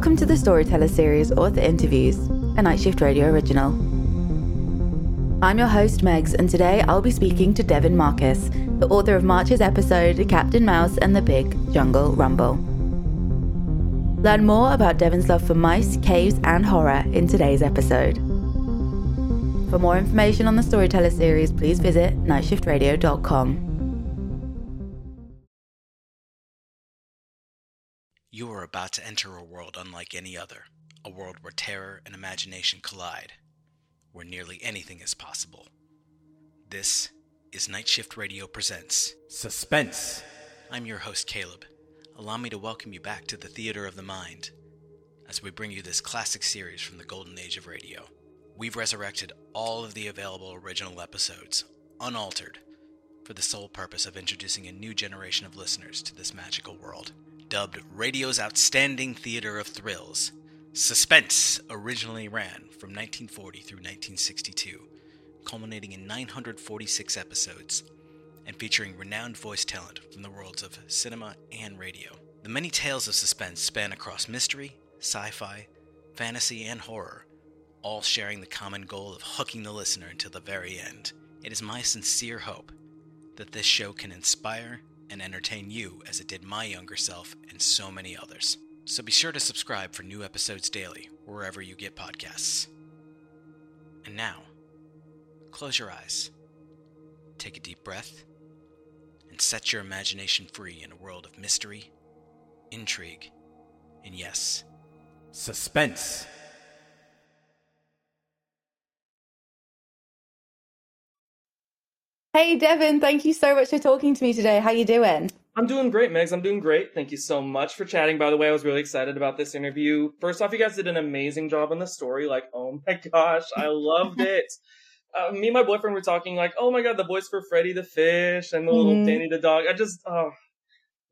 Welcome to the Storyteller Series Author Interviews, a Night Shift Radio original. I'm your host, Megs, and today I'll be speaking to Devin Marcus, the author of March's episode Captain Mouse and the Big Jungle Rumble. Learn more about Devin's love for mice, caves, and horror in today's episode. For more information on the Storyteller series, please visit nightshiftradio.com. about to enter a world unlike any other, a world where terror and imagination collide, where nearly anything is possible. This is Night Shift Radio Presents Suspense. I'm your host, Caleb. Allow me to welcome you back to the Theater of the Mind as we bring you this classic series from the golden age of radio. We've resurrected all of the available original episodes, unaltered, for the sole purpose of introducing a new generation of listeners to this magical world dubbed radio's outstanding theater of thrills. Suspense originally ran from 1940 through 1962, culminating in 946 episodes and featuring renowned voice talent from the worlds of cinema and radio. The many tales of suspense span across mystery, sci fi, fantasy, and horror, all sharing the common goal of hooking the listener until the very end. It is my sincere hope that this show can inspire and entertain you as it did my younger self and so many others. So be sure to subscribe for new episodes daily, wherever you get podcasts. And now, close your eyes, take a deep breath, and set your imagination free in a world of mystery, intrigue, and yes, Suspense. Hey Devin, thank you so much for talking to me today. How you doing? I'm doing great, Megs. I'm doing great. Thank you so much for chatting. By the way, I was really excited about this interview. First off, you guys did an amazing job on the story. Like, oh my gosh, I loved it. Uh, me and my boyfriend were talking like, oh my god, the voice for Freddy the fish and the little Mhm. Danny the dog. I just, oh,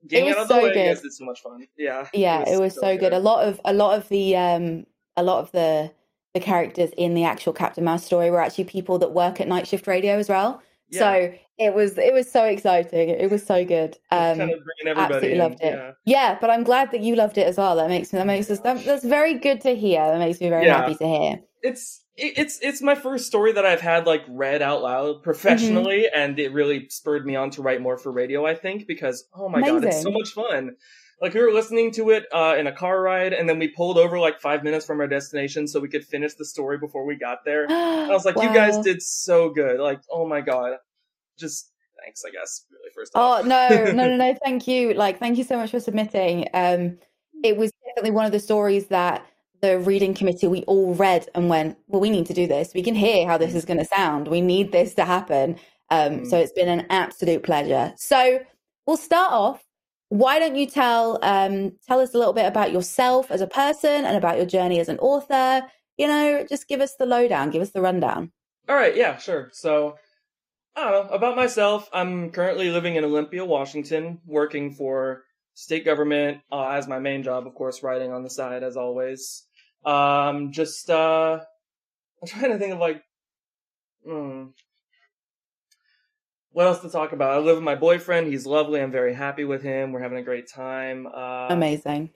getting was out of the so way. You good. guys did so much fun. Yeah, Yeah, it was so good. A lot of a lot of the um a lot of the the characters in the actual Captain Mouse story were actually people that work at Night Shift Radio as well. Yeah, So it was it was so exciting. It was so good. Um kind of bringing everybody. absolutely in. loved it. Yeah. Yeah, but I'm glad that you loved it as well. That makes me that makes us that, that's very good to hear. That makes me very Yeah. happy to hear. it's it- it's it's my first story that I've had like read out loud professionally, Mm-hmm. and it really spurred me on to write more for radio. I think because oh my god, it's so much fun. Like we were listening to it uh, in a car ride, and then we pulled over like five minutes from our destination so we could finish the story before we got there. I was like, you guys did so good. Like, oh my god, just thanks, I guess. Really, first Oh no, no, no, no! Thank you. Like, thank you so much for submitting. Um, it was definitely one of the stories that the reading committee we all read and went, "Well, we need to do this. We can hear how this is going to sound. We need this to happen." Um, so it's been an absolute pleasure. So we'll start off. Why don't you tell um, tell us a little bit about yourself as a person and about your journey as an author? You know, just give us the lowdown, give us the rundown. All right, yeah, sure. So, I don't know about myself. I'm currently living in Olympia, Washington, working for state government uh, as my main job, of course, writing on the side as always. Um, just uh, I'm trying to think of like, hmm, what else to talk about. I live with my boyfriend. He's lovely. I'm very happy with him. We're having a great time. Uh, Amazing.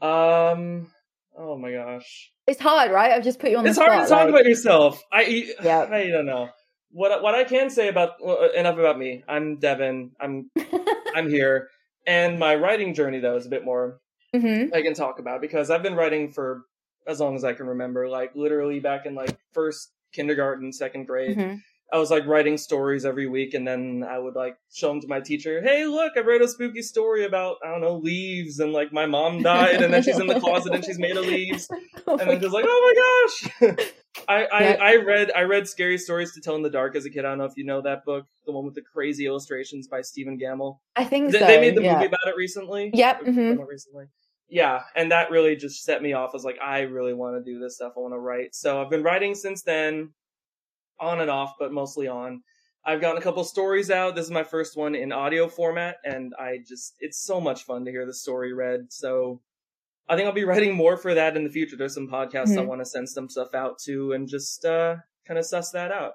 Um, oh my gosh. It's hard, right? I've just put you on the side. it's the hard spot. to talk like- about yourself. I Yeah. I don't know what what I can say about well, enough about me. I'm Devin. I'm I'm here, and my writing journey though is a bit more hmm I can talk about because I've been writing for as long as I can remember. Like literally back in like first kindergarten, second grade. hmm I was like writing stories every week, and then I would like show them to my teacher. Hey, look, I wrote a spooky story about I don't know leaves, and like my mom died, and then she's in the closet and she's made of leaves and then just like, oh my gosh. I, I, Yeah. I read I read Scary Stories to Tell in the Dark as a kid. I don't know if you know that book, the one with the crazy illustrations by Stephen Gammell. I think They, so. they made the yeah. movie about it recently. Yep, mhm. recently. Yeah, and that really just set me off. I was like, I really want to do this stuff. I want to write. So I've been writing since then, on and off, but mostly on. I've gotten a couple stories out. This is my first one in audio format, and I just it's so much fun to hear the story read. So I think I'll be writing more for that in the future. There's some podcasts I Mhm. want to send some stuff out to and just uh kind of suss that out.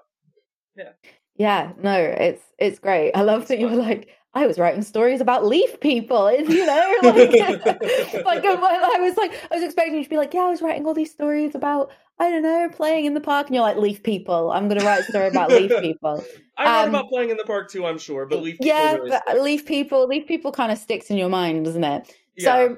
Yeah, Yeah, no, it's it's great. I love that you were like, I was writing stories about leaf people. It's, you know, like, like I was like, I was expecting you to be like, yeah, I was writing all these stories about, I don't know, playing in the park. And you're like, leaf people. I'm going to write a story about leaf people. I wrote Um, about playing in the park too, I'm sure, but leaf people yeah, really but leaf people, leaf people kind of sticks in your mind, doesn't it? Yeah. So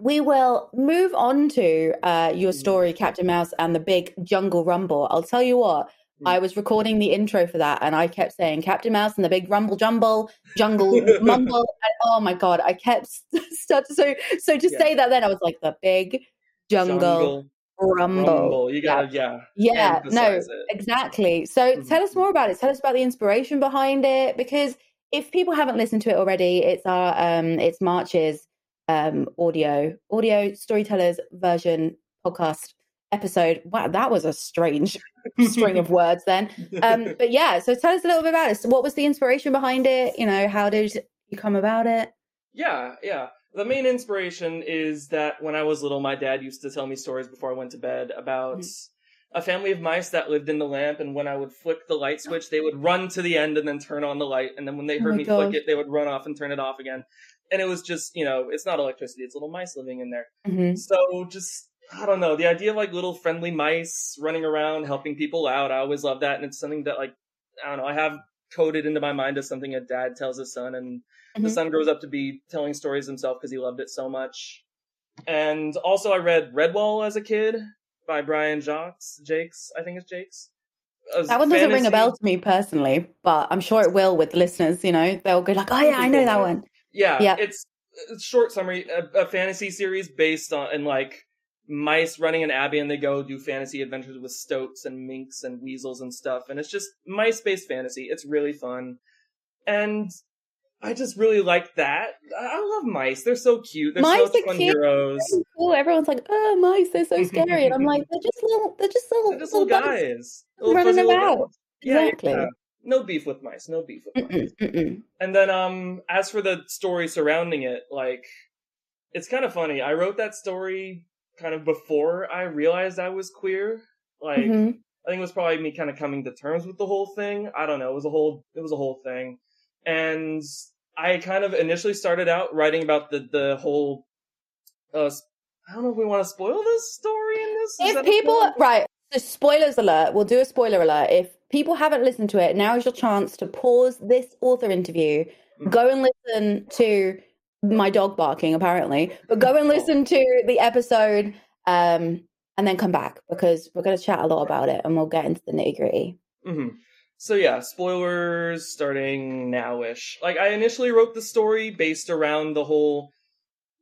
we will move on to uh, your story, Captain Mouse and the Big Jungle Rumble. I'll tell you what. I was recording the intro for that and I kept saying Captain Mouse and the Big Rumble Jumble, Jungle Mumble. And oh my God, I kept start so, so to Yeah. say that then I was like, the Big Jungle, Jungle Rumble. Rumble. You gotta, yeah. Yeah, no, it. exactly. So Mhm. tell us more about it. Tell us about the inspiration behind it, because if people haven't listened to it already, it's our um, it's March's um audio audio storytellers version podcast episode. Wow, that was a strange string of words then. Um, but yeah, so tell us a little bit about it. So what was the inspiration behind it? You know, how did you come about it? Yeah, yeah. The main inspiration is that when I was little, my dad used to tell me stories before I went to bed about Mhm. a family of mice that lived in the lamp, and when I would flick the light switch, they would run to the end and then turn on the light, and then when they Oh heard my me gosh. flick it, they would run off and turn it off again. And it was just, you know, it's not electricity; it's little mice living in there. Mhm. So just I don't know the idea of like little friendly mice running around helping people out. I always love that, and it's something that like I don't know I have coded into my mind as something a dad tells his son, and the Mhm. son grows up to be telling stories himself because he loved it so much. And also, I read Redwall as a kid by Brian Jacques. Jakes, I think it's Jakes. That one doesn't ring a bell to me personally, but I'm sure it will with the listeners. You know, they'll go like, "Oh yeah, I know that one." Yeah, Yeah. it's a short summary, a, a fantasy series based on and like mice running an abbey, and they go do fantasy adventures with stoats and minks and weasels and stuff, and it's just mice based fantasy. It's really fun, and I just really like that. I love mice; they're so cute. They're Mice such are fun cute. heroes. Cool. Everyone's like, "Oh, mice, they're so scary," and I'm like, "They're just little, they're just little, They're just little bugs guys, Little running little about." Yeah, Exactly. yeah. No beef with mice. No beef with mice. Mm-mm. And then um as for the story surrounding it, like it's kind of funny. I wrote that story kind of before I realized I was queer. Like Mhm. I think it was probably me kind of coming to terms with the whole thing. I don't know. It was a whole it was a whole thing. And I kind of initially started out writing about the the whole uh I don't know if we want to spoil this story in this. Is If people, right, so spoilers alert, we'll do a spoiler alert. If people haven't listened to it, now is your chance to pause this author interview, Mhm. go and listen to my dog barking, apparently, but go and listen to the episode um, and then come back because we're going to chat a lot about it and we'll get into the nitty gritty. hmm So yeah, spoilers starting now-ish. Like I initially wrote the story based around the whole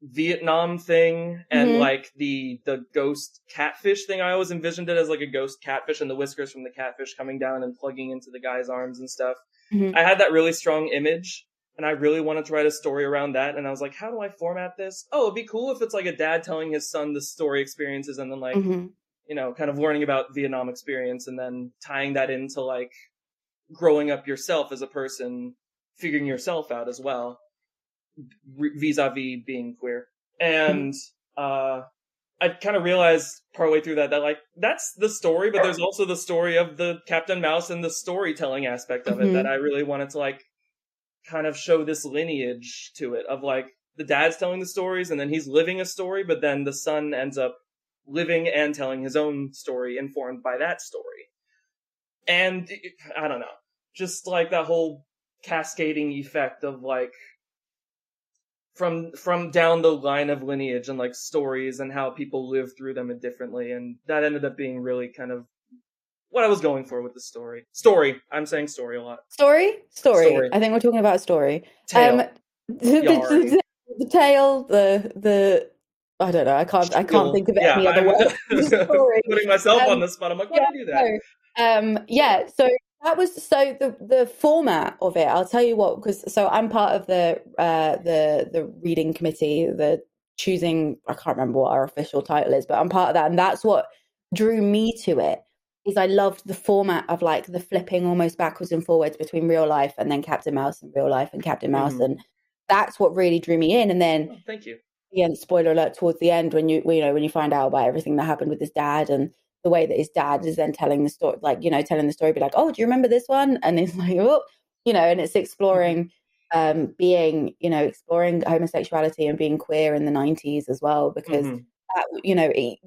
Vietnam thing and Mhm. like the the ghost catfish thing. I always envisioned it as like a ghost catfish and the whiskers from the catfish coming down and plugging into the guy's arms and stuff. Mhm. I had that really strong image and I really wanted to write a story around that and I was like, how do I format this? Oh, it'd be cool if it's like a dad telling his son the story experiences and then like Mhm. you know, kind of learning about Vietnam experience and then tying that into like growing up yourself as a person, figuring yourself out as well, vis a vis being queer. And, uh, I kind of realized partway through that, that like, that's the story, but there's also the story of the Captain Mouse and the storytelling aspect of it Mhm. that I really wanted to like kind of show this lineage to it of like the dad's telling the stories and then he's living a story, but then the son ends up living and telling his own story informed by that story. And I don't know, just like that whole cascading effect of like from from down the line of lineage and like stories and how people live through them differently and that ended up being really kind of what I was going for with the story. Story. I'm saying story a lot. Story? story? Story. I think we're talking about a story. Tale. Um, the, the, the tail, the, the, I don't know, I can't, I can't think of Yeah, any other word. Putting myself Um, on the spot. I'm like, why yeah, do that? Um, yeah, so that was so the the format of it. I'll tell you what, because so I'm part of the uh the the reading committee, the choosing. I can't remember what our official title is, but I'm part of that, and that's what drew me to it. Is I loved the format of like the flipping almost backwards and forwards between real life and then Captain Mouse and real life and Captain Mouse, Mhm. and that's what really drew me in. And then Oh, thank you. again, spoiler alert towards the end when you you know when you find out about everything that happened with his dad and the way that his dad is then telling the story, like you know, telling the story, be like, oh, do you remember this one? And it's like, oh, you know, and it's exploring um, being, you know, exploring homosexuality and being queer in the 90s as well, because Mhm. that, you know, it,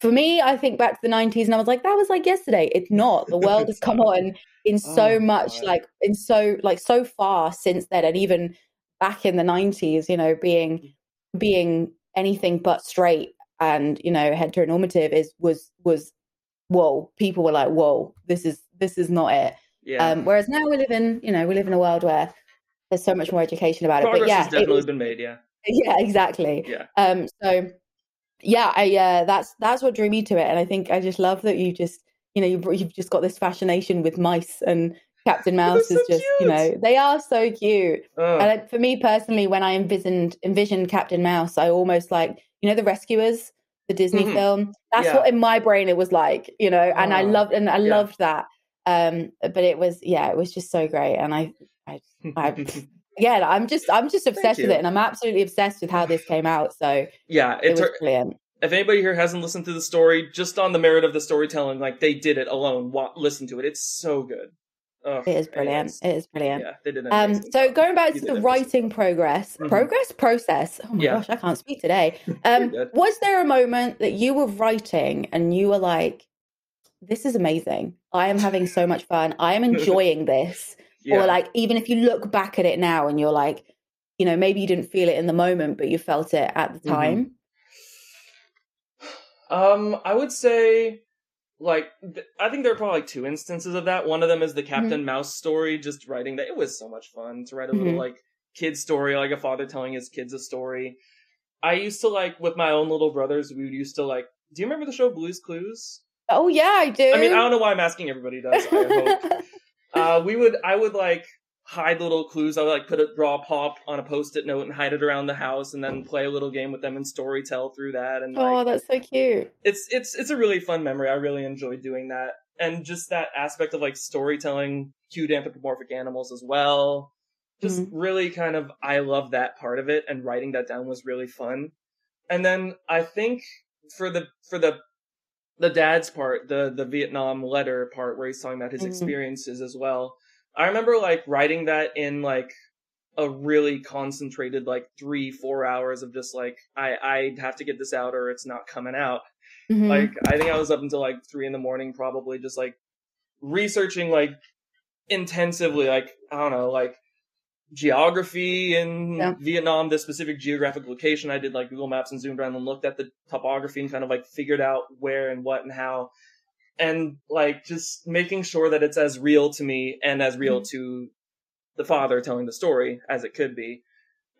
for me, I think back to the 90s and I was like, that was like yesterday. It's not. The world has come on in so Oh, much, God. like, in so, like, so far since then. And even back in the 90s, you know, being, being anything but straight and, you know, heteronormative is, was, was, whoa. People were like, whoa, this is, this is not it. Yeah. Um, whereas now we live in, you know, we live in a world where there's so much more education about it. But yeah, has definitely was- been made. Yeah. yeah, exactly. Yeah. Um, so yeah, I uh, that's that's what drew me to it, and I think I just love that you just you know you, you've just got this fascination with mice and Captain Mouse They're is so just you know they are so cute. Oh, And for me personally, when I envisioned envisioned Captain Mouse, I almost like you know the Rescuers, the Disney Mhm. film. That's Yeah. what in my brain it was like, you know, and I loved and I yeah. loved that. Um, but it was yeah, it was just so great, and I I I- yeah, I'm just I'm just obsessed with it, and I'm absolutely obsessed with how this came out. So yeah. it It's was brilliant. if anybody here hasn't listened to the story, just on the merit of the storytelling, like they did it alone. Listen to it; it's so good. Oh, It is brilliant. anyways, It is brilliant. Yeah, they did. Um, so going back to the writing progress, Mhm. progress process. Oh my Yeah. gosh, I can't speak today. Um, was there a moment that you were writing and you were like, "This is amazing. I am having so much fun. I am enjoying this." Yeah. Or like, even if you look back at it now and you're like, you know, maybe you didn't feel it in the moment, but you felt it at the Mhm. time. Um, I would say, like, th- I think there are probably like two instances of that. One of them is the Mm-hmm. Captain Mouse story. Just writing that, it was so much fun to write a little Mhm. like kid story, like a father telling his kids a story. I used to like with my own little brothers. We would used to like. Do you remember the show Blue's Clues? Oh yeah, I do. I mean, I don't know why I'm asking everybody does. I hope. uh, we would, I would like hide little clues. I would like put a draw pop on a post-it note and hide it around the house, and then play a little game with them and story tell through that. And like, oh, that's so cute. it's it's it's a really fun memory. I really enjoyed doing that, and just that aspect of like storytelling cute anthropomorphic animals as well. Just Mhm. really kind of, I love that part of it, and writing that down was really fun. And then I think for the for the the dad's part, the the Vietnam letter part, where he's talking about his Mhm. experiences as well. I remember like writing that in like a really concentrated like three four hours of just like I I have to get this out or it's not coming out. Mhm. Like I think I was up until like three in the morning, probably just like researching like intensively, like I don't know, like geography in Yeah. Vietnam, this specific geographic location. I did like Google Maps and zoomed around and looked at the topography and kind of like figured out where and what and how. And like just making sure that it's as real to me and as real mm-hmm. to the father telling the story as it could be.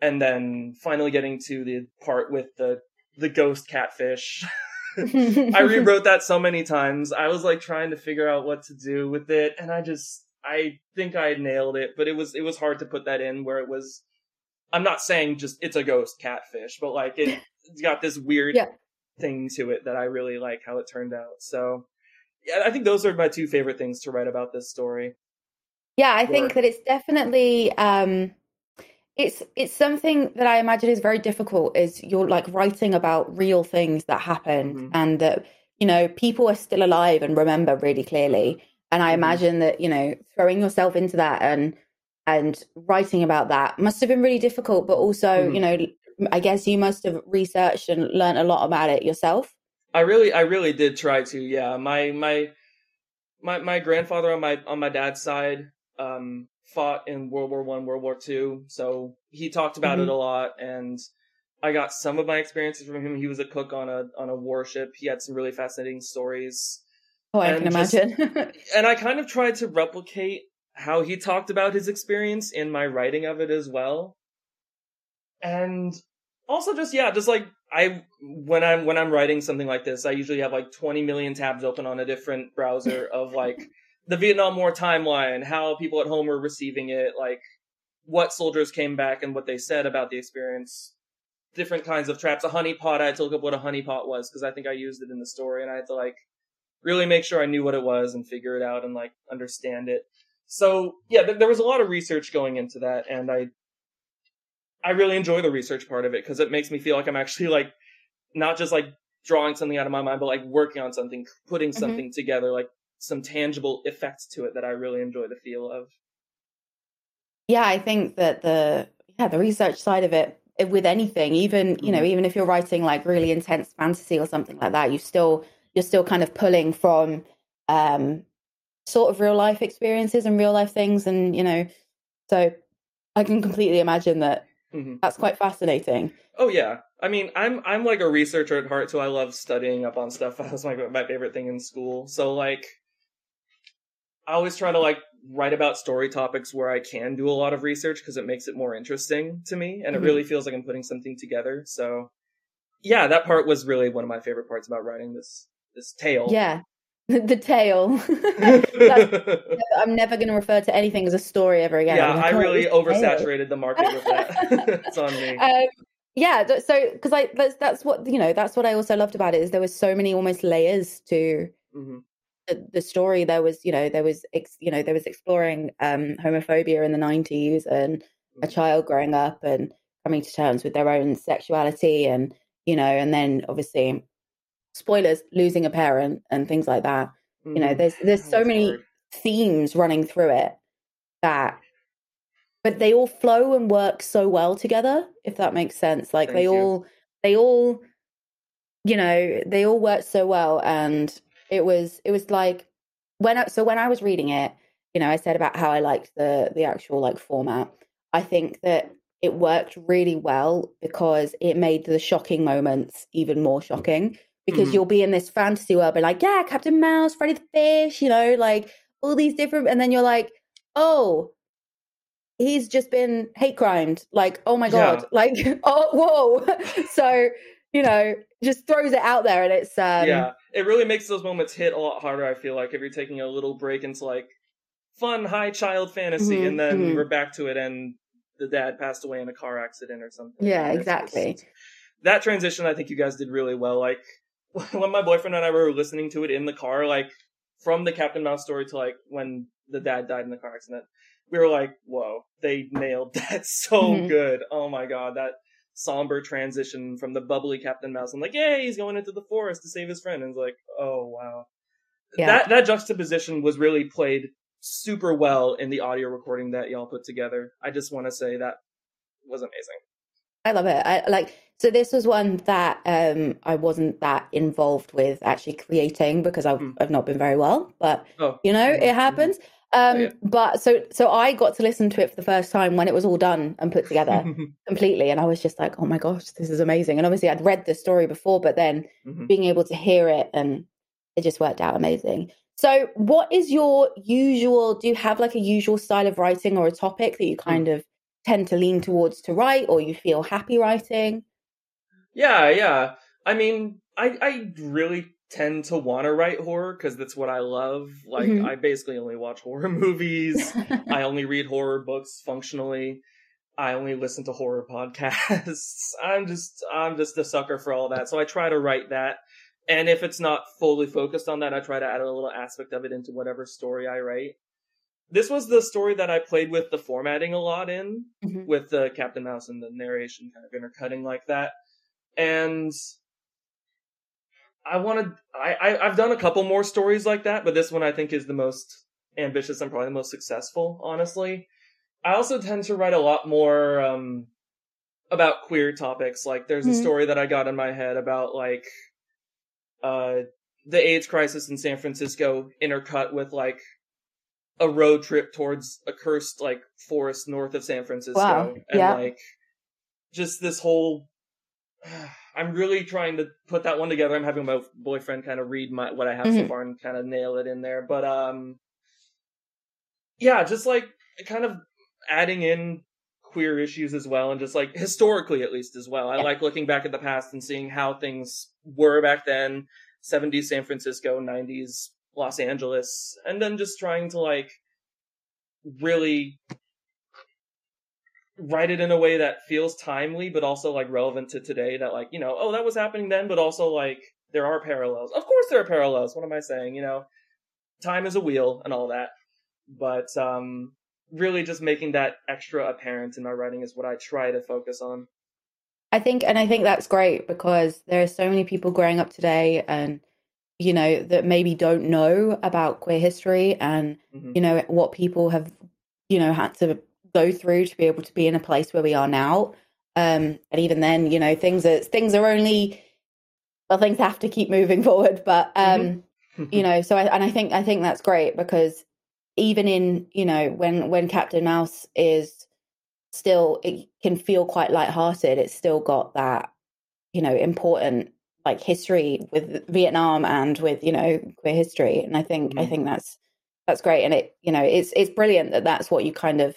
And then finally getting to the part with the the ghost catfish. I rewrote that so many times. I was like trying to figure out what to do with it, and I just I think I nailed it, but it was it was hard to put that in where it was. I'm not saying just it's a ghost catfish, but like it, it's got this weird Yeah. thing to it that I really like how it turned out. So yeah, I think those are my two favorite things to write about this story. Yeah, I think that it's definitely um it's it's something that I imagine is very difficult is you're like writing about real things that happen Mhm. and that you know people are still alive and remember really clearly and I Mhm. imagine that you know throwing yourself into that and and writing about that must have been really difficult but also Mhm. you know I guess you must have researched and learned a lot about it yourself I really, I really did try to. Yeah, my my my my grandfather on my on my dad's side um, fought in World War One, World War Two, so he talked about it Mhm. a lot, and I got some of my experiences from him. He was a cook on a on a warship. He had some really fascinating stories, oh I And can just- imagine and I kind of tried to replicate how he talked about his experience in my writing of it as well. And also just yeah, just like I when I'm when I'm writing something like this, I usually have like 20 million tabs open on a different browser of like the Vietnam War timeline, how people at home were receiving it, like what soldiers came back and what they said about the experience. Different kinds of traps. A honeypot, I had to look up what a honeypot was because I think I used it in the story and I had to like really make sure I knew what it was and figure it out and like understand it. So yeah, th- there was a lot of research going into that, and I I really enjoy the research part of it because it makes me feel like I'm actually like not just like drawing something out of my mind, but like working on something, putting Mhm. something together, like some tangible effects to it that I really enjoy the feel of. yeah, I think that the yeah the research side of it with anything, even you know, Mhm. even if you're writing like really intense fantasy or something like that, you still you're still kind of pulling from um sort of real life experiences and real life things, and you know, so I can completely imagine that Mhm. that's quite fascinating. Oh yeah. I mean, I'm I'm like a researcher at heart, so I love studying up on stuff. That was my my favorite thing in school. So like, I always try to like write about story topics where I can do a lot of research because it makes it more interesting to me, and Mhm. it really feels like I'm putting something together. So, yeah, that part was really one of my favorite parts about writing this this tale. Yeah, the tale. I'm never going to refer to anything as a story ever again. yeah, like, I "Oh, really a oversaturated the market with that. it's on me. um, yeah so because i that's, that's what you know that's what i also loved about it is there was so many almost layers to hmm the, the story there was you know there was ex, you know there was exploring um homophobia in the 90s and a Mhm. child growing up and coming to terms with their own sexuality and you know and then obviously spoilers losing a parent and things like that you know Mhm. there's there's so many hard. themes running through it that but they all flow and work so well together if that makes sense like Thank they you. all they all you know they all work so well and it was it was like when I, so when i was reading it you know i said about how i liked the the actual like format i think that it worked really well because it made the shocking moments even more shocking because Mhm. you'll be in this fantasy world, be like, yeah, Captain Mouse, Freddy the Fish, you know, like all these different, and then you're like, oh, he's just been hate crimed. Like, oh my god, Yeah. like, oh, whoa. so, you know, just throws it out there, and it's um, yeah, it really makes those moments hit a lot harder. I feel like if you're taking a little break into like fun high child fantasy, Mhm, and then mhm. we're back to it, and the dad passed away in a car accident or something. Yeah, exactly. just- that transition, I think you guys did really well. Like when my boyfriend and I were listening to it in the car, like from the Captain Mouse story to like when the dad died in the car accident, we were like, "Whoa, they nailed that so Mhm. good!" Oh my god, that somber transition from the bubbly Captain Mouse. I'm like, "Yay, he's going into the forest to save his friend," and it's like, "Oh wow." Yeah. That that juxtaposition was really played super well in the audio recording that y'all put together. I just want to say that was amazing. I love it. I like so this was one that um I wasn't that involved with actually creating because I've Mm. I've not been very well, but Oh, you know, it happens. Um Yeah. but so so I got to listen to it for the first time when it was all done and put together completely and I was just like, "Oh my gosh, this is amazing." And obviously I'd read the story before, but then Mhm. being able to hear it and it just worked out amazing. So, what is your usual? Do you have like a usual style of writing or a topic that you kind of tend to lean towards to write, or you feel happy writing? Yeah, yeah. I mean, I I really tend to want to write horror because that's what I love. Like, Mhm. I basically only watch horror movies. I only read horror books functionally. I only listen to horror podcasts. I'm just I'm just a sucker for all that. So I try to write that. And if it's not fully focused on that, I try to add a little aspect of it into whatever story I write. This was the story that I played with the formatting a lot in, Mhm. with the Captain Mouse and the narration kind of intercutting like that. And I wanted I, I I've done a couple more stories like that, but this one I think is the most ambitious and probably the most successful, honestly. I also tend to write a lot more um about queer topics. Like there's a Mhm. story that I got in my head about like uh the AIDS crisis in San Francisco intercut with like a road trip towards a cursed like forest north of San Francisco. Wow. And Yeah. like just this whole I'm really trying to put that one together. I'm having my boyfriend kind of read my what I have so Mhm. far and kind of nail it in there. But um yeah, just like kind of adding in queer issues as well and just like historically at least as well. I Yeah. like looking back at the past and seeing how things were back then, 70s San Francisco, 90s Los Angeles, and then just trying to like really write it in a way that feels timely but also like relevant to today that like, you know, oh that was happening then but also like there are parallels. Of course there are parallels. What am I saying, you know? Time is a wheel and all that. But um really just making that extra apparent in my writing is what I try to focus on. I think, and I think that's great because there are so many people growing up today, and you know that maybe don't know about queer history and Mhm. you know what people have you know had to go through to be able to be in a place where we are now. Um, and even then, you know, things are things are only well, things have to keep moving forward. But um, Mhm. you know, so I, and I think I think that's great because even in you know when when Captain Mouse is still it can feel quite lighthearted. It's still got that you know important like history with Vietnam and with you know queer history, and I think I Mhm. think that's that's great, and it you know it's it's brilliant that that's what you kind of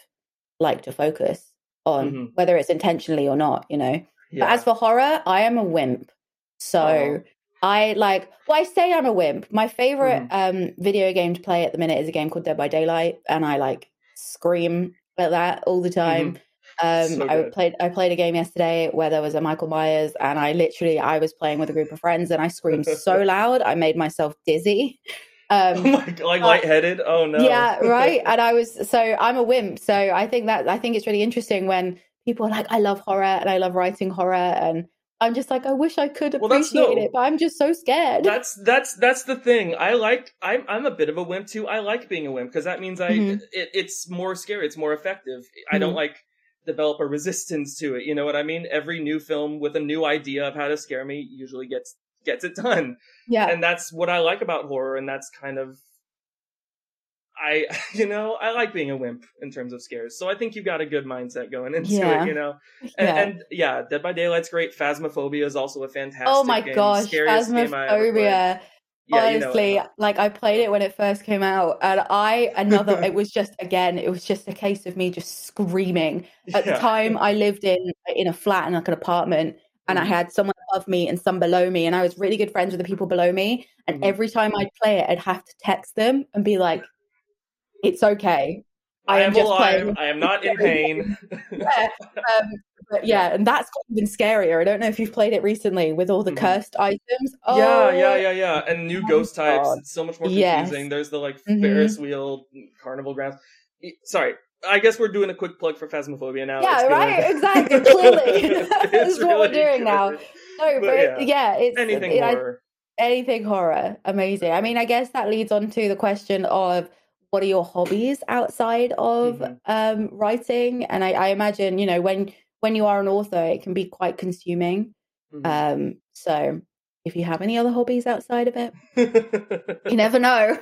like to focus on, Mhm. whether it's intentionally or not, you know. yeah. But as for horror, I am a wimp. So Oh. I like well, I say I'm a wimp. My favorite Mm-hmm. um video game to play at the minute is a game called Dead by Daylight, and I like scream at that all the time. Um Mm-hmm. So I played I played a game yesterday where there was a Michael Myers and I literally I was playing with a group of friends and I screamed so loud I made myself dizzy. oh Um my god, like lightheaded. Oh no. yeah, right. And I was so I'm a wimp. So I think that I think it's really interesting when people are like, I love horror and I love writing horror, and I'm just like, I wish I could Well, appreciate no- it, but I'm just so scared. that's that's that's the thing. I like. I'm I'm a bit of a wimp too. I like being a wimp because that means I Mhm. it, it's more scary. It's more effective. I don't Mhm. like develop a resistance to it. You know what I mean? Every new film with a new idea of how to scare me usually gets gets it done, yeah, and that's what I like about horror. And that's kind of. I, you know, I like being a wimp in terms of scares. So I think you've got a good mindset going into Yeah. it, you know? And yeah. yeah. and yeah, Dead by Daylight's great. Phasmophobia is also a fantastic oh my game. gosh, Scariest game I ever played. phasmophobia. Yeah, you know Honestly, like I played it when it first came out, and I another. it was just again, it was just a case of me just screaming. At the time, I lived in in a flat in like an apartment, and I Mhm. had someone above me and some below me, and I was really good friends with the people below me. And Mhm. every time I'd play it, I'd have to text them and be like, "It's okay." I I am alive. playing. I am not in pain. Yeah, um, but yeah, and that's even scarier. I don't know if you've played it recently with all the Mhm. cursed items. Oh, Yeah, yeah, yeah, yeah. And new ghost types. God. It's so much more Yes. confusing. There's the like. Ferris wheel, carnival grounds. Sorry. I guess we're doing a quick plug for Phasmophobia now. Yeah, good. right, exactly, clearly. This It's is what we're really doing now. good. No, but, But yeah. yeah. it's Anything it- I- horror. anything horror, amazing. I mean, I guess that leads on to the question of what are your hobbies outside of Mhm. um, writing? And I, I imagine, you know, when when you are an author, it can be quite consuming. Mhm. Um, so if you have any other hobbies outside of it, you never know.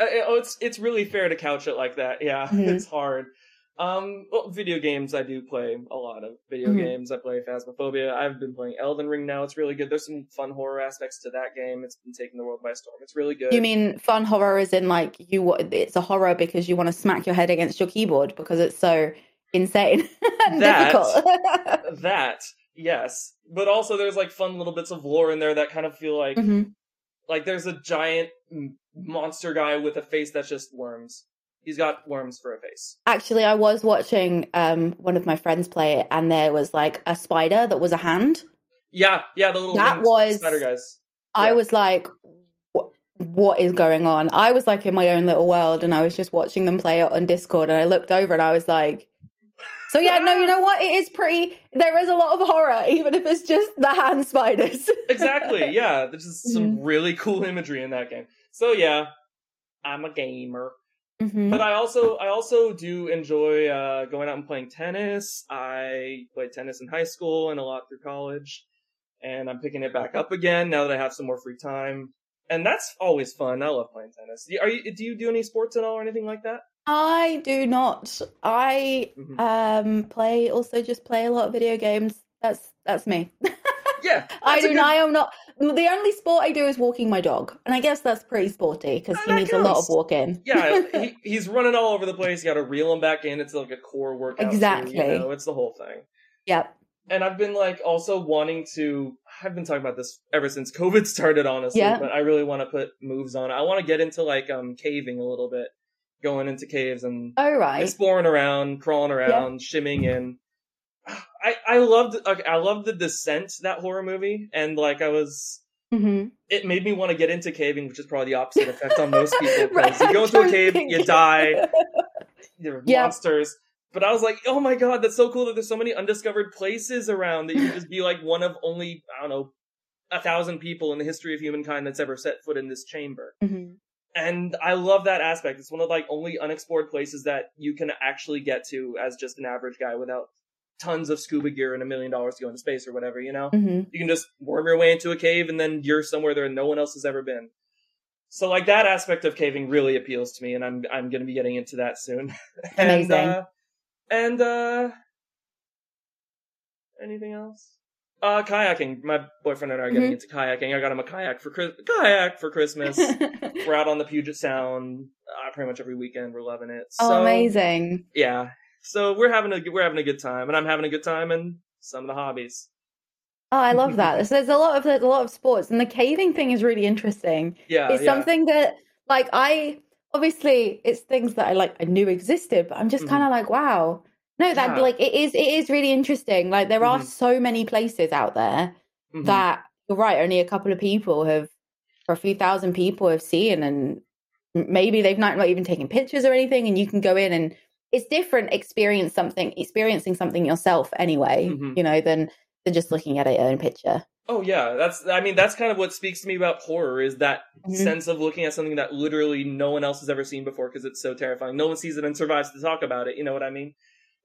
Uh, oh, it's it's really fair to couch it like that. Yeah, Mhm. it's hard. Um, well, video games I do play a lot of video Mhm. games. I play Phasmophobia. I've been playing Elden Ring now. It's really good. There's some fun horror aspects to that game. It's been taking the world by storm. It's really good. You mean fun horror is in like you? It's a horror because you want to smack your head against your keyboard because it's so insane and That- difficult. that? Yes, but also there's like fun little bits of lore in there that kind of feel like Mhm. like there's a giant monster guy with a face that's just worms. He's got worms for a face. Actually, I was watching um, one of my friends play it, and there was like a spider that was a hand. Yeah, yeah, the little That was- spider guys. I was like, "What- "What is going on?" I was like in my own little world, and I was just watching them play it on Discord, and I looked over, and I was like. So yeah, no, you know what? It is pretty. There is a lot of horror, even if it's just the hand spiders. exactly. Yeah, there's just Mm-hmm. some really cool imagery in that game. So yeah, I'm a gamer, Mhm. but I also I also do enjoy uh, going out and playing tennis. I played tennis in high school and a lot through college, and I'm picking it back up again now that I have some more free time. And that's always fun. I love playing tennis. Do- Are you? Do you do any sports at all or anything like that? I do not. I Mhm. um play also just play a lot of video games. That's that's me. Yeah, I do. good- I am not. The only sport I do is walking my dog, and I guess that's pretty sporty because he needs a lot of walking. yeah, he, he's running all over the place. You got to reel him back in. It's like a core workout. too, Exactly. you know, it's the whole thing. Yep. And I've been like also wanting to. I've been talking about this ever since COVID started, honestly. Yeah. But I really want to put moves on. it. I want to get into like um caving a little bit, going into caves and Oh right. exploring around, crawling around, shimming in. I I loved okay, I loved the Descent that horror movie, and like I was hmm it made me want to get into caving, which is probably the opposite effect on most people. Right, you go into a cave, you die, there are Yeah. monsters. But I was like, oh my god, that's so cool that there's so many undiscovered places around that you just be like one of only, I don't know, a thousand people in the history of humankind that's ever set foot in this chamber. hmm and I love that aspect. It's one of like only unexplored places that you can actually get to as just an average guy without tons of scuba gear and a million dollars to go into space or whatever, you know? hmm You can just worm your way into a cave and then you're somewhere there and no one else has ever been. So like that aspect of caving really appeals to me and I'm I'm going to be getting into that soon. and Amazing. uh and uh anything else? Uh kayaking. My boyfriend and I are getting Mhm. into kayaking. I got him a kayak for Chris- kayak for Christmas. We're out on the Puget Sound uh, pretty much every weekend. We're loving it. oh, So, amazing. Yeah. So we're having a we're having a good time, and I'm having a good time in some of the hobbies. Oh, I love that. So there's a lot of there's a lot of sports, and the caving thing is really interesting. Yeah, it's yeah. something that, like, I obviously it's things that I like I knew existed, but I'm just Mhm. kind of like, wow, no, that Yeah. like it is it is really interesting. Like there are Mhm. so many places out there Mhm. that you're right. Only a couple of people have, or a few thousand people have seen, and maybe they've not not even taken pictures or anything. And you can go in and it's different experience something experiencing something yourself anyway, Mhm. you know, than than just looking at it in a picture. Oh yeah, that's I mean that's kind of what speaks to me about horror is that Mhm. sense of looking at something that literally no one else has ever seen before because it's so terrifying. No one sees it and survives to talk about it. You know what I mean?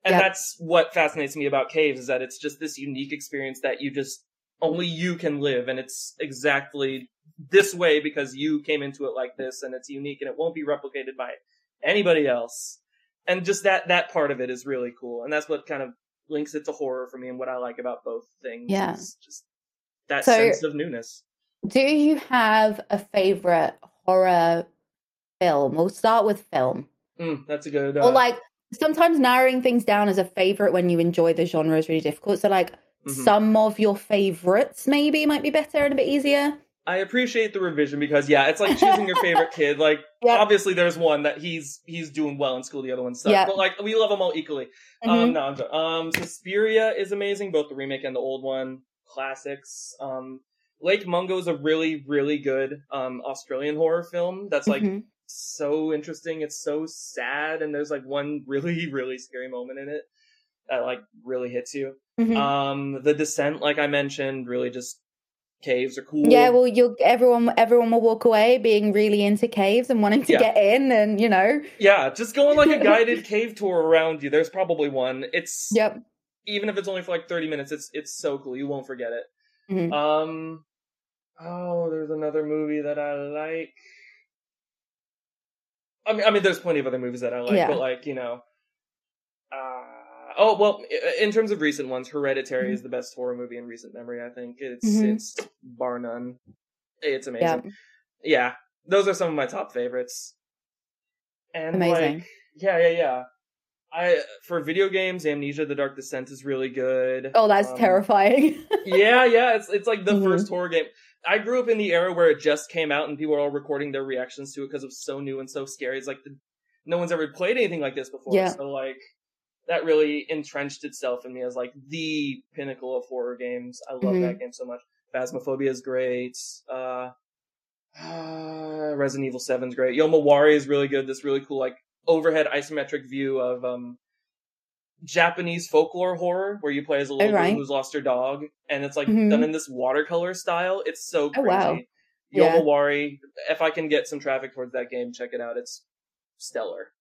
And Yep. that's what fascinates me about caves is that it's just this unique experience that you just only you can live, and it's exactly this way because you came into it like this, and it's unique, and it won't be replicated by anybody else. And just that that part of it is really cool, and that's what kind of links it to horror for me, and what I like about both things. Yeah. is just that So- sense of newness. Do you have a favorite horror film? We'll start with film. Mm, that's a good. Uh, or like sometimes narrowing things down as a favorite when you enjoy the genre is really difficult. So like mhm. some of your favorites maybe might be better and a bit easier. I appreciate the revision because yeah, it's like choosing your favorite kid. Like Yep. obviously there's one that he's he's doing well in school, the other one sucks. Yep. But like we love them all equally. Mhm. Um no, I'm um Suspiria is amazing, both the remake and the old one. Classics. Um Lake Mungo is a really, really good um Australian horror film that's like Mhm. so interesting. It's so sad and there's like one really, really scary moment in it that like really hits you. Mhm. Um The Descent, like I mentioned, really just caves are cool. yeah, well, you'll everyone everyone will walk away being really into caves and wanting to Yeah. get in, and you know, Yeah, just go on like a guided cave tour around you. There's probably one. It's yep. even if it's only for like 30 minutes, it's it's so cool. You won't forget it. Mhm. Um oh, there's another movie that I like. I mean I mean there's plenty of other movies that I like, Yeah. but like, you know, Oh well, in terms of recent ones, Hereditary Mm-hmm. is the best horror movie in recent memory. I think it's Mhm. it's bar none. It's Yeah. amazing. Yeah, those are some of my top favorites. And Amazing. like, yeah, yeah, yeah. I for video games, Amnesia: The Dark Descent is really good. Oh, that's Um, terrifying. Yeah, yeah, it's it's like the Mhm. first horror game. I grew up in the era where it just came out and people were all recording their reactions to it because it was so new and so scary. It's like the, no one's ever played anything like this before. Yeah. So like that really entrenched itself in me as like the pinnacle of horror games. I love Mhm. that game so much. Phasmophobia is great. Uh, uh, Resident Evil 7 is great. Yomawari is really good. This really cool like overhead isometric view of um Japanese folklore horror where you play as a little Oh, right. girl who's lost her dog, and it's like Mhm. done in this watercolor style. It's so Oh, crazy. wow. Yeah. Yomawari. If I can get some traffic towards that game, check it out. It's stellar.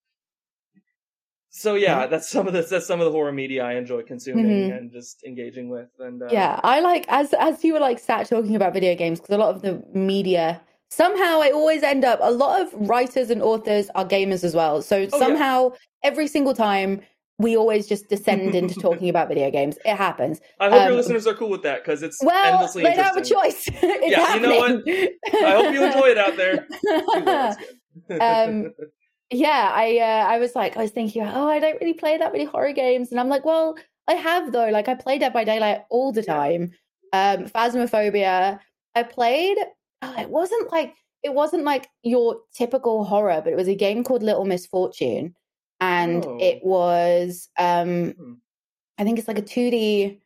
So yeah, Yeah. that's some of the that's some of the horror media I enjoy consuming Mhm. and just engaging with. And uh, yeah, I like as as you were like sat talking about video games because a lot of the media somehow I always end up. A lot of writers and authors are gamers as well. So Oh, yeah. somehow every single time we always just descend into talking about video games. It happens. I hope your Um, listeners are cool with that because it's Well, endlessly they don't have a choice. it's Yeah, you know what? I hope you enjoy it out there. You will, it's good. Um, yeah, I uh, I was like, I was thinking, oh, I don't really play that many horror games, and I'm like, well, I have though. Like, I play Dead by Daylight all the time. Um, Phasmophobia, I played. Oh, it wasn't like it wasn't like your typical horror, but it was a game called Little Misfortune, and Oh. it was um, Hmm. I think it's like a 2D.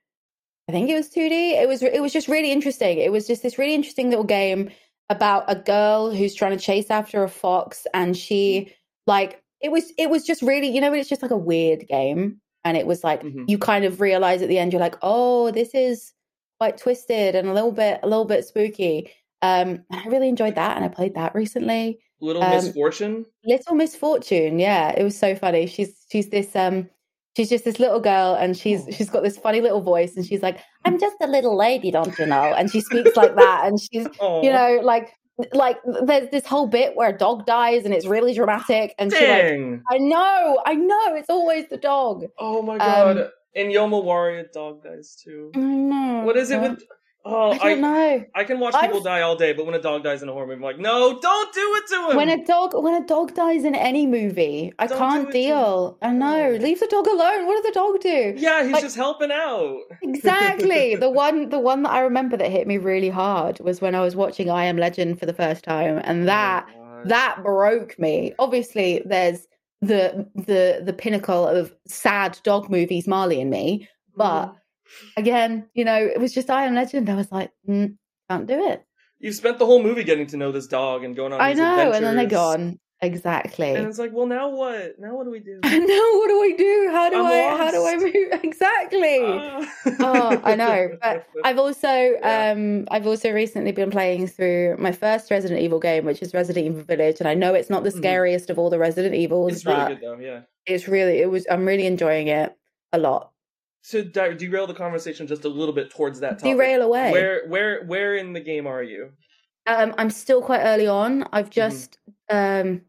I think it was 2D. It was it was just really interesting. It was just this really interesting little game about a girl who's trying to chase after a fox and she like it was it was just really you know it's just like a weird game and it was like Mhm. you kind of realize at the end you're like oh this is quite twisted and a little bit a little bit spooky um and I really enjoyed that and I played that recently Little Um, Misfortune. Little Misfortune, yeah, it was so funny. She's she's this um she's just this little girl and she's Oh. she's got this funny little voice and she's like, I'm just a little lady, don't you know? And she speaks like that and she's Oh, you know, like like there's this whole bit where a dog dies and it's really dramatic and she like. I know, I know, it's always the dog. oh my god. um, In Yomawari, a dog dies too. I know. What is it with? Oh, I don't know. I can watch I've- people die all day, but when a dog dies in a horror movie, I'm like, no, don't do it to him. When a dog when a dog dies in any movie, I Don't can't do it to- deal. I know. No. Leave the dog alone. What does the dog do? yeah, he's like- just helping out. Exactly. the one the one that I remember that hit me really hard was when I was watching I Am Legend for the first time and oh that Oh that broke me. Obviously there's the the the pinnacle of sad dog movies Marley and me, but mm-hmm. Again, you know, it was just I Am Legend. I was like, mm, can't do it. You've spent the whole movie getting to know this dog and going on. I know, and then they're gone. Exactly. And it's like, well, now what? Now what do we do? I know. What do I do? How do I'm I? How do I move? Exactly. Ah. oh, I know. But I've also, Yeah. um, I've also recently been playing through my first Resident Evil game, which is Resident Evil Village, and I know it's not the Mhm. scariest of all the Resident Evils, it's really but good though. Yeah. it's really, it was. I'm really enjoying it a lot. To di- derail the conversation just a little bit towards that topic. Derail away. Where, where, where in the game are you? Um, I'm still quite early on. Mm-hmm. I've just, um,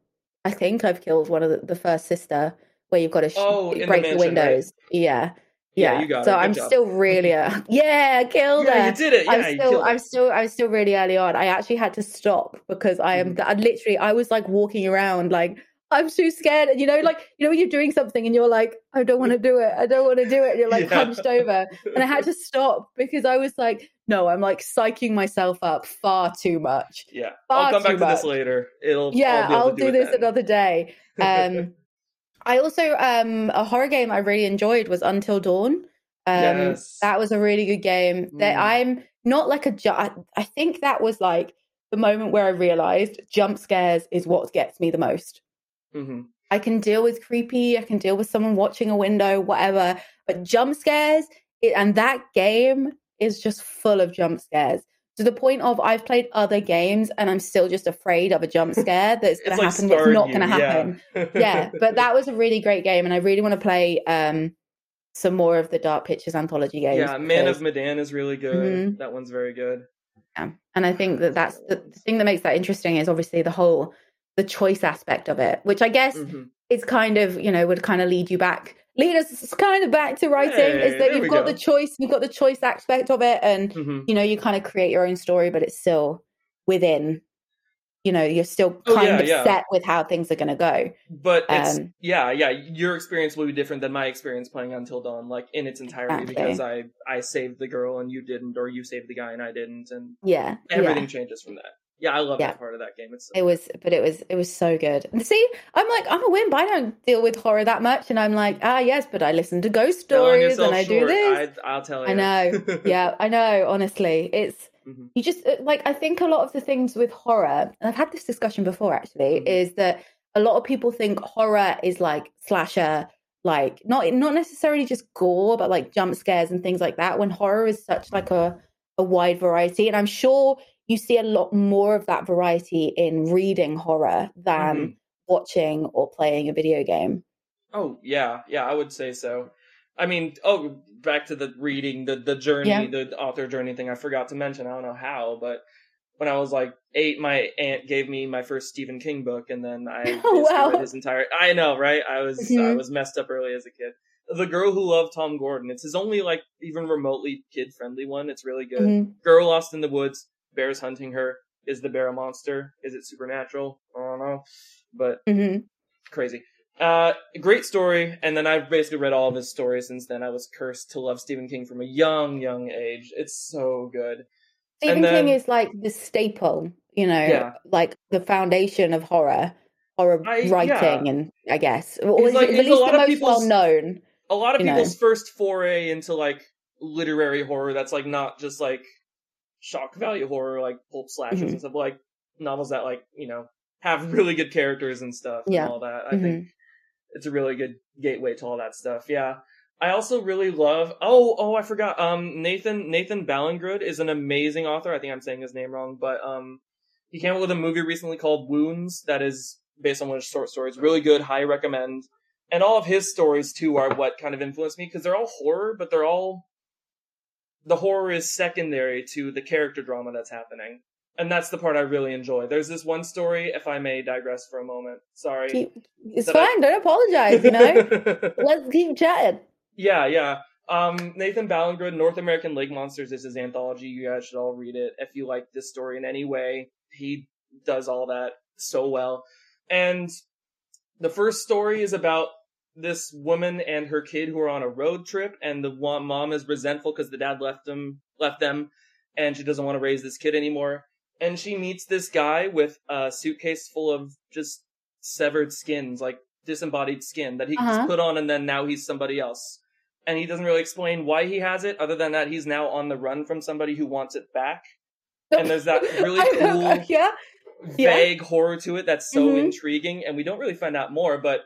I think I've killed one of the, the first sister where you've got to sh- Oh, the break the, mansion, right? windows. Yeah. Yeah, Yeah, got so. I'm job. still really, uh, yeah, killed Yeah, her. you did it. Yeah, I'm still. I'm still, I'm still really early on. I actually had to stop because I am, Mhm. I literally, I was like walking around like I'm too scared. And you know, like you know, when you're doing something and you're like, I don't want to do it. I don't want to do it. And you're like Yeah. hunched over, and I had to stop because I was like, no, I'm like psyching myself up far too much. Yeah, Far I'll come back too to this later. It'll Yeah, I'll, to do this then. another day. Um, I also um a horror game I really enjoyed was Until Dawn. Um, Yes. that was a really good game. That Mm. I'm not like a ju- I, I think that was like the moment where I realized jump scares is what gets me the most. Mhm. I can deal with creepy, I can deal with someone watching a window, whatever. But jump scares, it, and that game is just full of jump scares to the point of I've played other games and I'm still just afraid of a jump scare that's going It's to happen. It's not going to happen. Yeah, Yeah. but that was a really great game, and I really want to play um, some more of the Dark Pictures anthology games. yeah. Man of because- Medan is really good. Mhm. That one's very good. yeah. And I think that that's the, the thing that makes that interesting is obviously the whole the choice aspect of it, which I guess Mhm. is kind of you know would kind of lead you back lead us kind of back to writing Hey, is that you've got go. the choice you've got the choice aspect of it and Mhm. you know you kind of create your own story but it's still within you know you're still Oh, kind yeah, of yeah. set with how things are going to go But it's Um, yeah, yeah. Your experience will be different than my experience playing Until Dawn, like in its entirety, Exactly. because I I saved the girl and you didn't, or you saved the guy and I didn't, and yeah everything yeah changes from that. Yeah, I love Yeah. that part of that game. It's so it was but it was it was so good and see i'm like i'm a wimp i don't deal with horror that much and i'm like ah yes but i listen to ghost stories and i do this I, I'll tell you. I know. yeah i know honestly it's Mhm. you just uh, like i think a lot of the things with horror and i've had this discussion before actually Mhm. is that a lot of people think horror is like slasher like not not necessarily just gore but like jump scares and things like that when horror is such like a a wide variety and i'm sure you see a lot more of that variety in reading horror than Mhm. watching or playing a video game Oh yeah, yeah, I would say so. I mean, oh, back to the reading, the the journey, Yeah. the author journey thing. I forgot to mention. I don't know how, but when I was like eight, my aunt gave me my first Stephen King book, and then I Oh, wow. read his entire. I know, right? I was I Mhm. was messed up early as a kid. The Girl Who Loved Tom Gordon. It's his only like even remotely kid friendly one. It's really good. Mhm. Girl lost in the woods. Bears hunting her. Is the bear a monster? Is it supernatural? I don't know, but Mhm. crazy. Uh, great story. And then I've basically read all of his stories since then. I was cursed to love Stephen King from a young, young age. It's so good. Stephen then- King is like the staple, you know, Yeah. like the foundation of horror, horror I- writing, yeah. and I guess, or like- at a least lot the of most well known. A lot of You know. people's first foray into like literary horror that's like not just like shock value horror, like pulp slashers Mhm. and stuff, like novels that like, you know, have really good characters and stuff Yeah. and all that. I Mhm. think it's a really good gateway to all that stuff. Yeah. I also really love oh oh I forgot um Nathan Nathan Ballingrud is an amazing author. I think I'm saying his name wrong, but um He came out with a movie recently called Wounds that is based on one of his short stories. Really good, high recommend. And all of his stories too are what kind of influenced me because they're all horror, but they're all the horror is secondary to the character drama that's happening. And that's the part I really enjoy. There's this one story, if I may digress for a moment. Sorry. Keep, it's That I- fine. Don't apologize. You know, let's keep chatting. Yeah, yeah. Um, Nathan Ballengren, North American Lake Monsters is his anthology. You guys should all read it if you like this story in any way. He does all that so well. And the first story is about this woman and her kid who are on a road trip, and the mom is resentful because the dad left them, left them, and she doesn't want to raise this kid anymore. And she meets this guy with a suitcase full of just severed skins, like disembodied skin that he Uh-huh. just put on, and then now he's somebody else. And he doesn't really explain why he has it, other than that he's now on the run from somebody who wants it back. And there's that really cool- yeah. Yeah. Vague horror to it that's so Mhm. intriguing, and we don't really find out more, but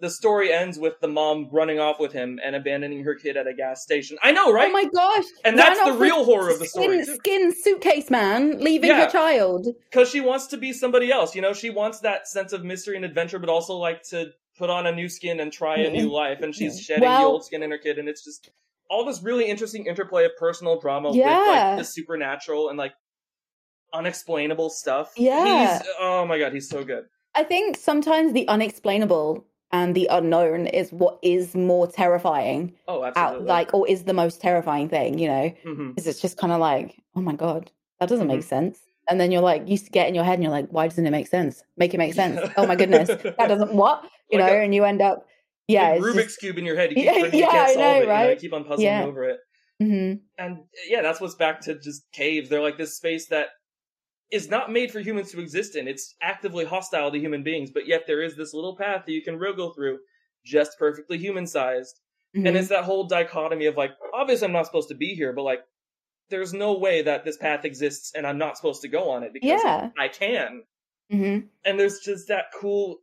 the story ends with the mom running off with him and abandoning her kid at a gas station. I know, right? Oh my gosh! And that's the real horror of the skin, story. Skin suitcase man leaving Yeah. her child. because she wants to be somebody else. You know, she wants that sense of mystery and adventure, but also like to put on a new skin and try a new life. And she's shedding the old skin in her kid, and it's just all this really interesting interplay of personal drama with like the supernatural and like unexplainable stuff. Yeah. he's oh my god, he's so good. I think sometimes the unexplainable and the unknown is what is more terrifying Oh, out like or is the most terrifying thing, you know? Mhm. Because it's just kind of like, oh my god, that doesn't make Mhm. sense. And then you're like, you get in your head and you're like, why doesn't it make sense? Make it make sense. oh my goodness, that doesn't what? You Like know, a and you end up, yeah, it's Rubik's just, cube in your head. You keep Yeah, you yeah, can't I solve know, it. You, know, you keep on puzzling Yeah. over it. Mhm. And yeah, that's what's back to just caves. They're like this space that is not made for humans to exist in. It's actively hostile to human beings, but yet there is this little path that you can wriggle through, just perfectly human sized. Mhm. And it's that whole dichotomy of like, obviously I'm not supposed to be here, but like, there's no way that this path exists and I'm not supposed to go on it because Yeah. I can. Mhm. And there's just that cool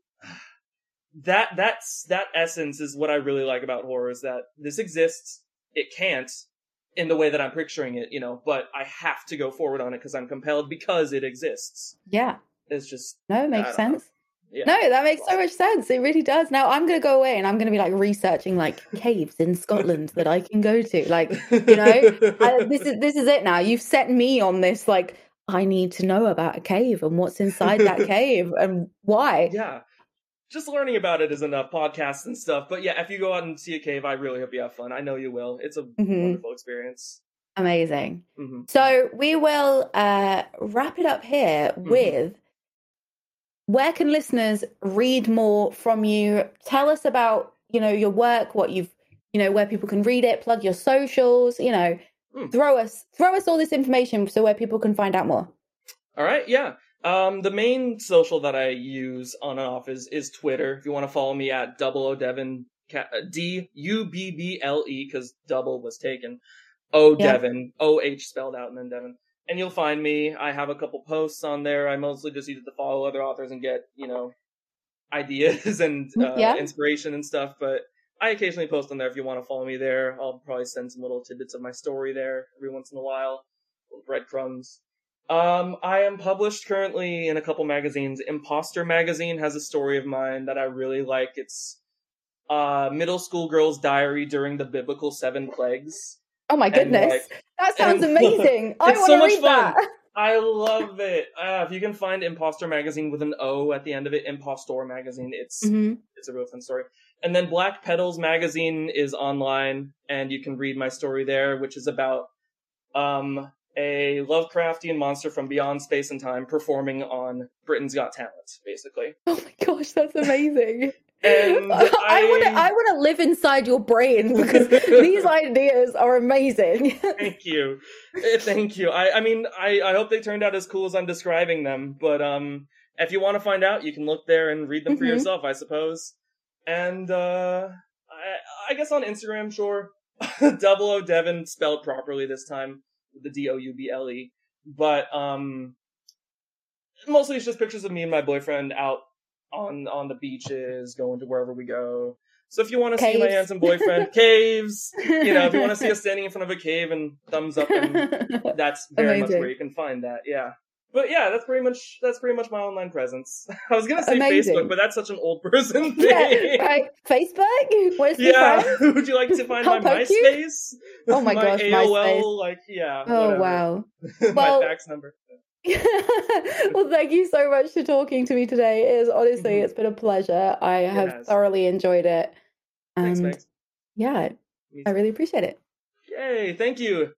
that that's that essence is what I really like about horror is that this exists, it can't in the way that I'm picturing it, you know, but I have to go forward on it because I'm compelled because it exists. yeah. It's just No, it makes sense. yeah. No, that makes so much sense. It really does. Now I'm gonna go away and I'm gonna be like researching like caves in Scotland that I can go to. Like, you know, I, this is this is it now. You've set me on this. Like, I need to know about a cave and what's inside that cave and why. yeah. Just learning about it is enough podcasts and stuff. But yeah, if you go out and see a cave, I really hope you have fun. I know you will. It's a Mhm. wonderful experience. Amazing. hmm So we will uh, wrap it up here Mhm. with where can listeners read more from you? Tell us about you know your work, what you've you know where people can read it. Plug your socials. You know, Mm. throw us throw us all this information so where people can find out more. All right, yeah. Um, the main social that I use on and off is is Twitter. If you want to follow me at double O Devin uh, D U B B L E because double was taken. O Yeah. Devin O H spelled out and then Devin, and you'll find me. I have a couple posts on there. I mostly just use it to follow other authors and get you know ideas and uh, Yeah. inspiration and stuff. But I occasionally post on there. If you want to follow me there, I'll probably send some little tidbits of my story there every once in a while, little breadcrumbs. Um, I am published currently in a couple magazines. Impostor magazine has a story of mine that I really like. It's uh middle school girl's diary during the biblical seven plagues. Oh my goodness, like, that sounds amazing! I It's want so to much read fun. that. I love it. Uh, if you can find Impostor magazine with an O at the end of it, Impostor magazine, it's Mhm. it's a real fun story. And then Black Petals magazine is online, and you can read my story there, which is about um, a Lovecraftian monster from beyond space and time performing on Britain's Got Talent, basically. Oh my gosh, that's amazing. And I want to I- want to live inside your brain because these ideas are amazing. Thank you, Eh, thank you. I, I mean, I, I hope they turned out as cool as I'm describing them. But um, if you want to find out, you can look there and read them for Mhm. yourself, I suppose. And uh, I, I guess on Instagram, sure, Double O Devin spelled properly this time the D O U B L E. But um, mostly it's just pictures of me and my boyfriend out on on the beaches, going to wherever we go. So if you want to see my handsome boyfriend, caves, you know, if you want to see us standing in front of a cave and thumbs up, and that's very much where you can find that. Yeah. But yeah, that's pretty much that's pretty much my online presence. I was gonna say Amazing. Facebook, but that's such an old person thing. Yeah, right. Facebook. Where's the Yeah. Would you like to find my poke you. MySpace? Oh my gosh, AOL, MySpace. like yeah. Oh whatever. wow. my Well- fax number. well, thank you so much for talking to me today. It is honestly, Mhm. it's been a pleasure. I have has. thoroughly enjoyed it. Thanks, And yeah, I really appreciate it. Yay! Thank you.